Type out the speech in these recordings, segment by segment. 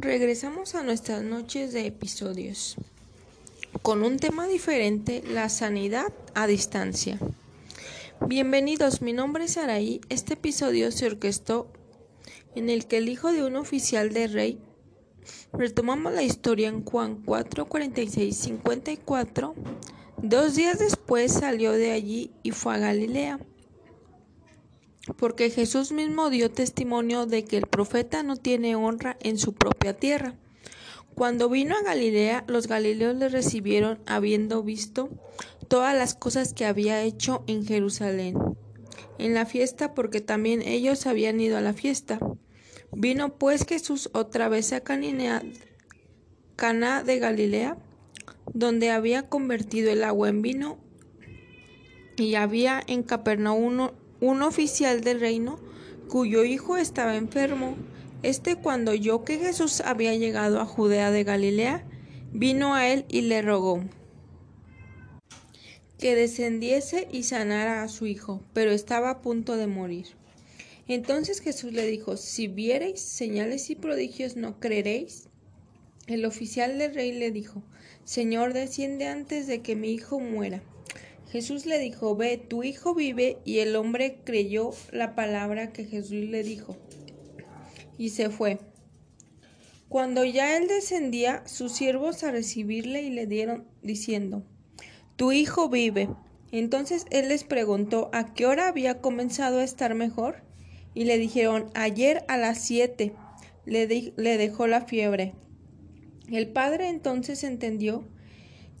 Regresamos a nuestras noches de episodios con un tema diferente, la sanidad a distancia. Bienvenidos, mi nombre es Araí. Este episodio se orquestó en el que el hijo de un oficial de rey retomamos la historia en Juan 4, 46, 54. Dos días después salió de allí y fue a Galilea porque Jesús mismo dio testimonio de que el profeta no tiene honra en su propia tierra. Cuando vino a Galilea, los galileos le recibieron habiendo visto todas las cosas que había hecho en Jerusalén, en la fiesta, porque también ellos habían ido a la fiesta. Vino pues Jesús otra vez a Caná de Galilea, donde había convertido el agua en vino, y había en Capernaum un oficial del reino cuyo hijo estaba enfermo. Este cuando oyó que Jesús había llegado a Judea de Galilea, vino a él y le rogó que descendiese y sanara a su hijo, pero estaba a punto de morir. Entonces Jesús le dijo, si viereis señales y prodigios, ¿no creeréis? El oficial del rey le dijo, Señor, desciende antes de que mi hijo muera. Jesús le dijo, Ve, tu hijo vive, y el hombre creyó la palabra que Jesús le dijo, y se fue. Cuando ya él descendía, sus siervos a recibirle y le dieron, diciendo, Tu hijo vive. Entonces él les preguntó a qué hora había comenzado a estar mejor, y le dijeron, Ayer a las siete le, le dejó la fiebre. El padre entonces entendió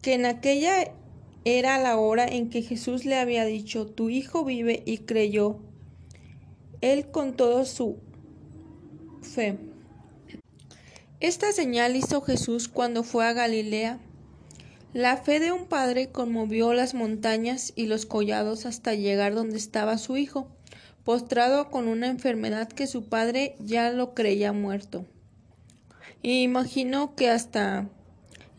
que en aquella era la hora en que Jesús le había dicho, tu hijo vive y creyó él con toda su fe. Esta señal hizo Jesús cuando fue a Galilea. La fe de un padre conmovió las montañas y los collados hasta llegar donde estaba su hijo, postrado con una enfermedad que su padre ya lo creía muerto. Y imaginó que hasta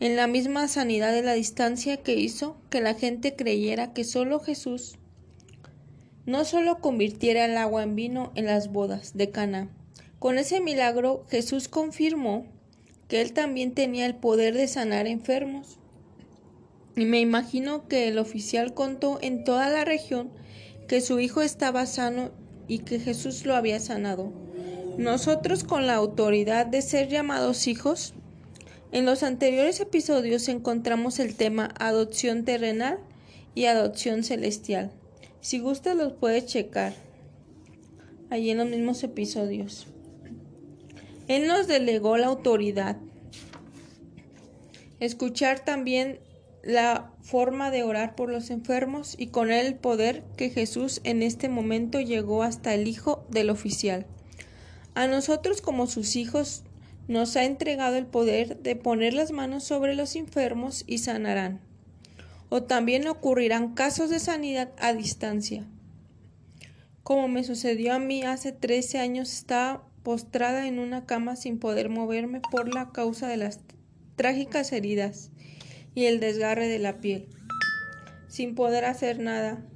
en la misma sanidad de la distancia que hizo que la gente creyera que solo Jesús no solo convirtiera el agua en vino en las bodas de Cana. Con ese milagro Jesús confirmó que él también tenía el poder de sanar enfermos. Y me imagino que el oficial contó en toda la región que su hijo estaba sano y que Jesús lo había sanado. Nosotros con la autoridad de ser llamados hijos, en los anteriores episodios encontramos el tema adopción terrenal y adopción celestial. Si gusta los puede checar allí en los mismos episodios. Él nos delegó la autoridad. Escuchar también la forma de orar por los enfermos y con él el poder que Jesús en este momento llegó hasta el Hijo del oficial. A nosotros como sus hijos nos ha entregado el poder de poner las manos sobre los enfermos y sanarán. O también ocurrirán casos de sanidad a distancia. Como me sucedió a mí hace 13 años, estaba postrada en una cama sin poder moverme por la causa de las trágicas heridas y el desgarre de la piel, sin poder hacer nada.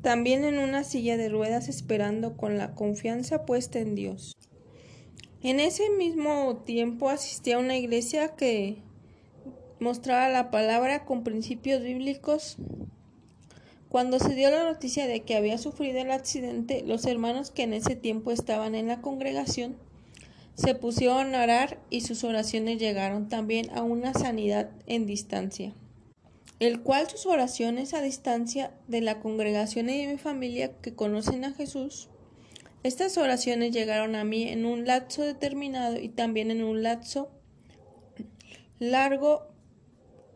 También en una silla de ruedas esperando con la confianza puesta en Dios. En ese mismo tiempo asistí a una iglesia que mostraba la palabra con principios bíblicos. Cuando se dio la noticia de que había sufrido el accidente, los hermanos que en ese tiempo estaban en la congregación se pusieron a orar y sus oraciones llegaron también a una sanidad en distancia, el cual sus oraciones a distancia de la congregación y de mi familia que conocen a Jesús estas oraciones llegaron a mí en un lapso determinado y también en un lapso largo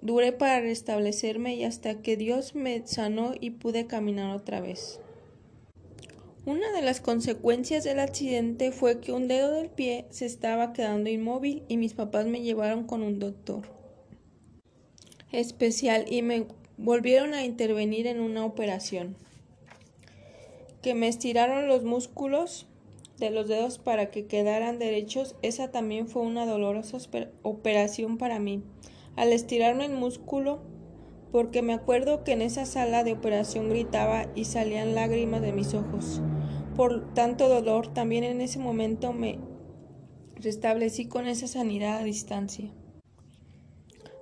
duré para restablecerme y hasta que Dios me sanó y pude caminar otra vez. Una de las consecuencias del accidente fue que un dedo del pie se estaba quedando inmóvil y mis papás me llevaron con un doctor especial y me volvieron a intervenir en una operación que me estiraron los músculos de los dedos para que quedaran derechos, esa también fue una dolorosa operación para mí. Al estirarme el músculo, porque me acuerdo que en esa sala de operación gritaba y salían lágrimas de mis ojos. Por tanto dolor, también en ese momento me restablecí con esa sanidad a distancia.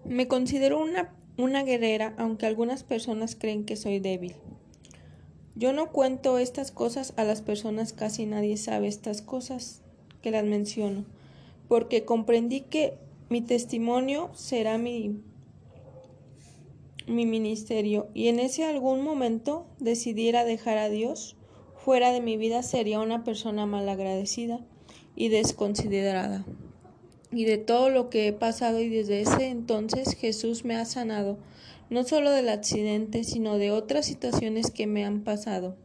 Me considero una, una guerrera, aunque algunas personas creen que soy débil. Yo no cuento estas cosas a las personas, casi nadie sabe estas cosas que las menciono, porque comprendí que mi testimonio será mi, mi ministerio y en ese algún momento decidiera dejar a Dios fuera de mi vida sería una persona malagradecida y desconsiderada. Y de todo lo que he pasado y desde ese entonces Jesús me ha sanado no solo del accidente, sino de otras situaciones que me han pasado.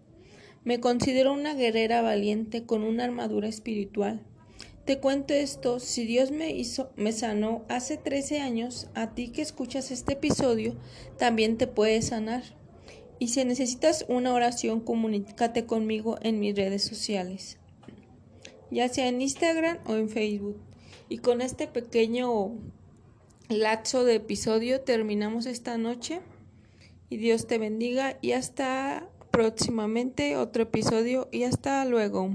Me considero una guerrera valiente con una armadura espiritual. Te cuento esto, si Dios me hizo, me sanó hace 13 años, a ti que escuchas este episodio, también te puede sanar. Y si necesitas una oración, comunícate conmigo en mis redes sociales, ya sea en Instagram o en Facebook. Y con este pequeño lapso de episodio. Terminamos esta noche. Y Dios te bendiga y hasta próximamente otro episodio. Y hasta luego.